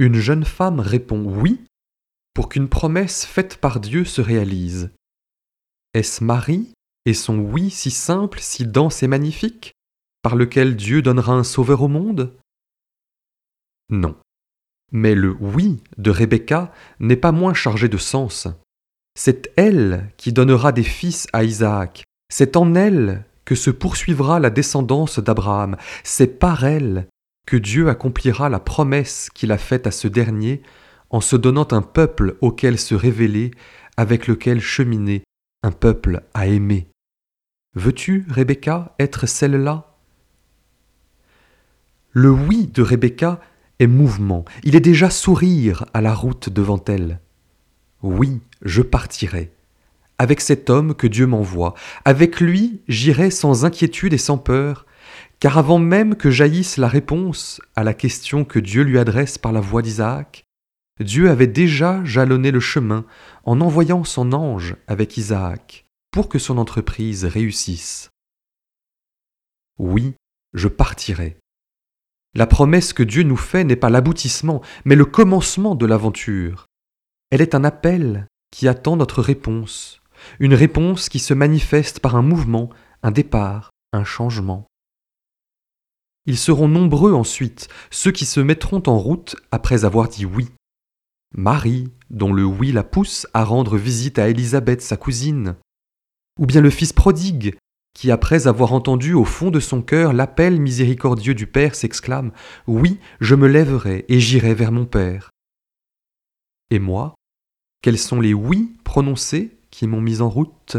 Une jeune femme répond oui pour qu'une promesse faite par Dieu se réalise. Est-ce Marie et son oui si simple, si dense et magnifique, par lequel Dieu donnera un sauveur au monde? Non. Mais le oui de Rebecca n'est pas moins chargé de sens. C'est elle qui donnera des fils à Isaac. C'est en elle que se poursuivra la descendance d'Abraham. C'est par elle que Dieu accomplira la promesse qu'il a faite à ce dernier en se donnant un peuple auquel se révéler, avec lequel cheminer, un peuple à aimer. Veux-tu, Rebecca, être celle-là? Le oui de Rebecca est mouvement, il est déjà sourire à la route devant elle. Oui, je partirai. Avec cet homme que Dieu m'envoie, avec lui j'irai sans inquiétude et sans peur, car avant même que jaillisse la réponse à la question que Dieu lui adresse par la voix d'Isaac, Dieu avait déjà jalonné le chemin en envoyant son ange avec Isaac pour que son entreprise réussisse. Oui, je partirai. La promesse que Dieu nous fait n'est pas l'aboutissement, mais le commencement de l'aventure. Elle est un appel qui attend notre réponse, une réponse qui se manifeste par un mouvement, un départ, un changement. Ils seront nombreux ensuite, ceux qui se mettront en route après avoir dit oui. Marie, dont le oui la pousse à rendre visite à Élisabeth, sa cousine, ou bien le Fils prodigue, qui après avoir entendu au fond de son cœur l'appel miséricordieux du Père s'exclame Oui, je me lèverai et j'irai vers mon Père. Et moi, quels sont les oui prononcés qui m'ont mis en route?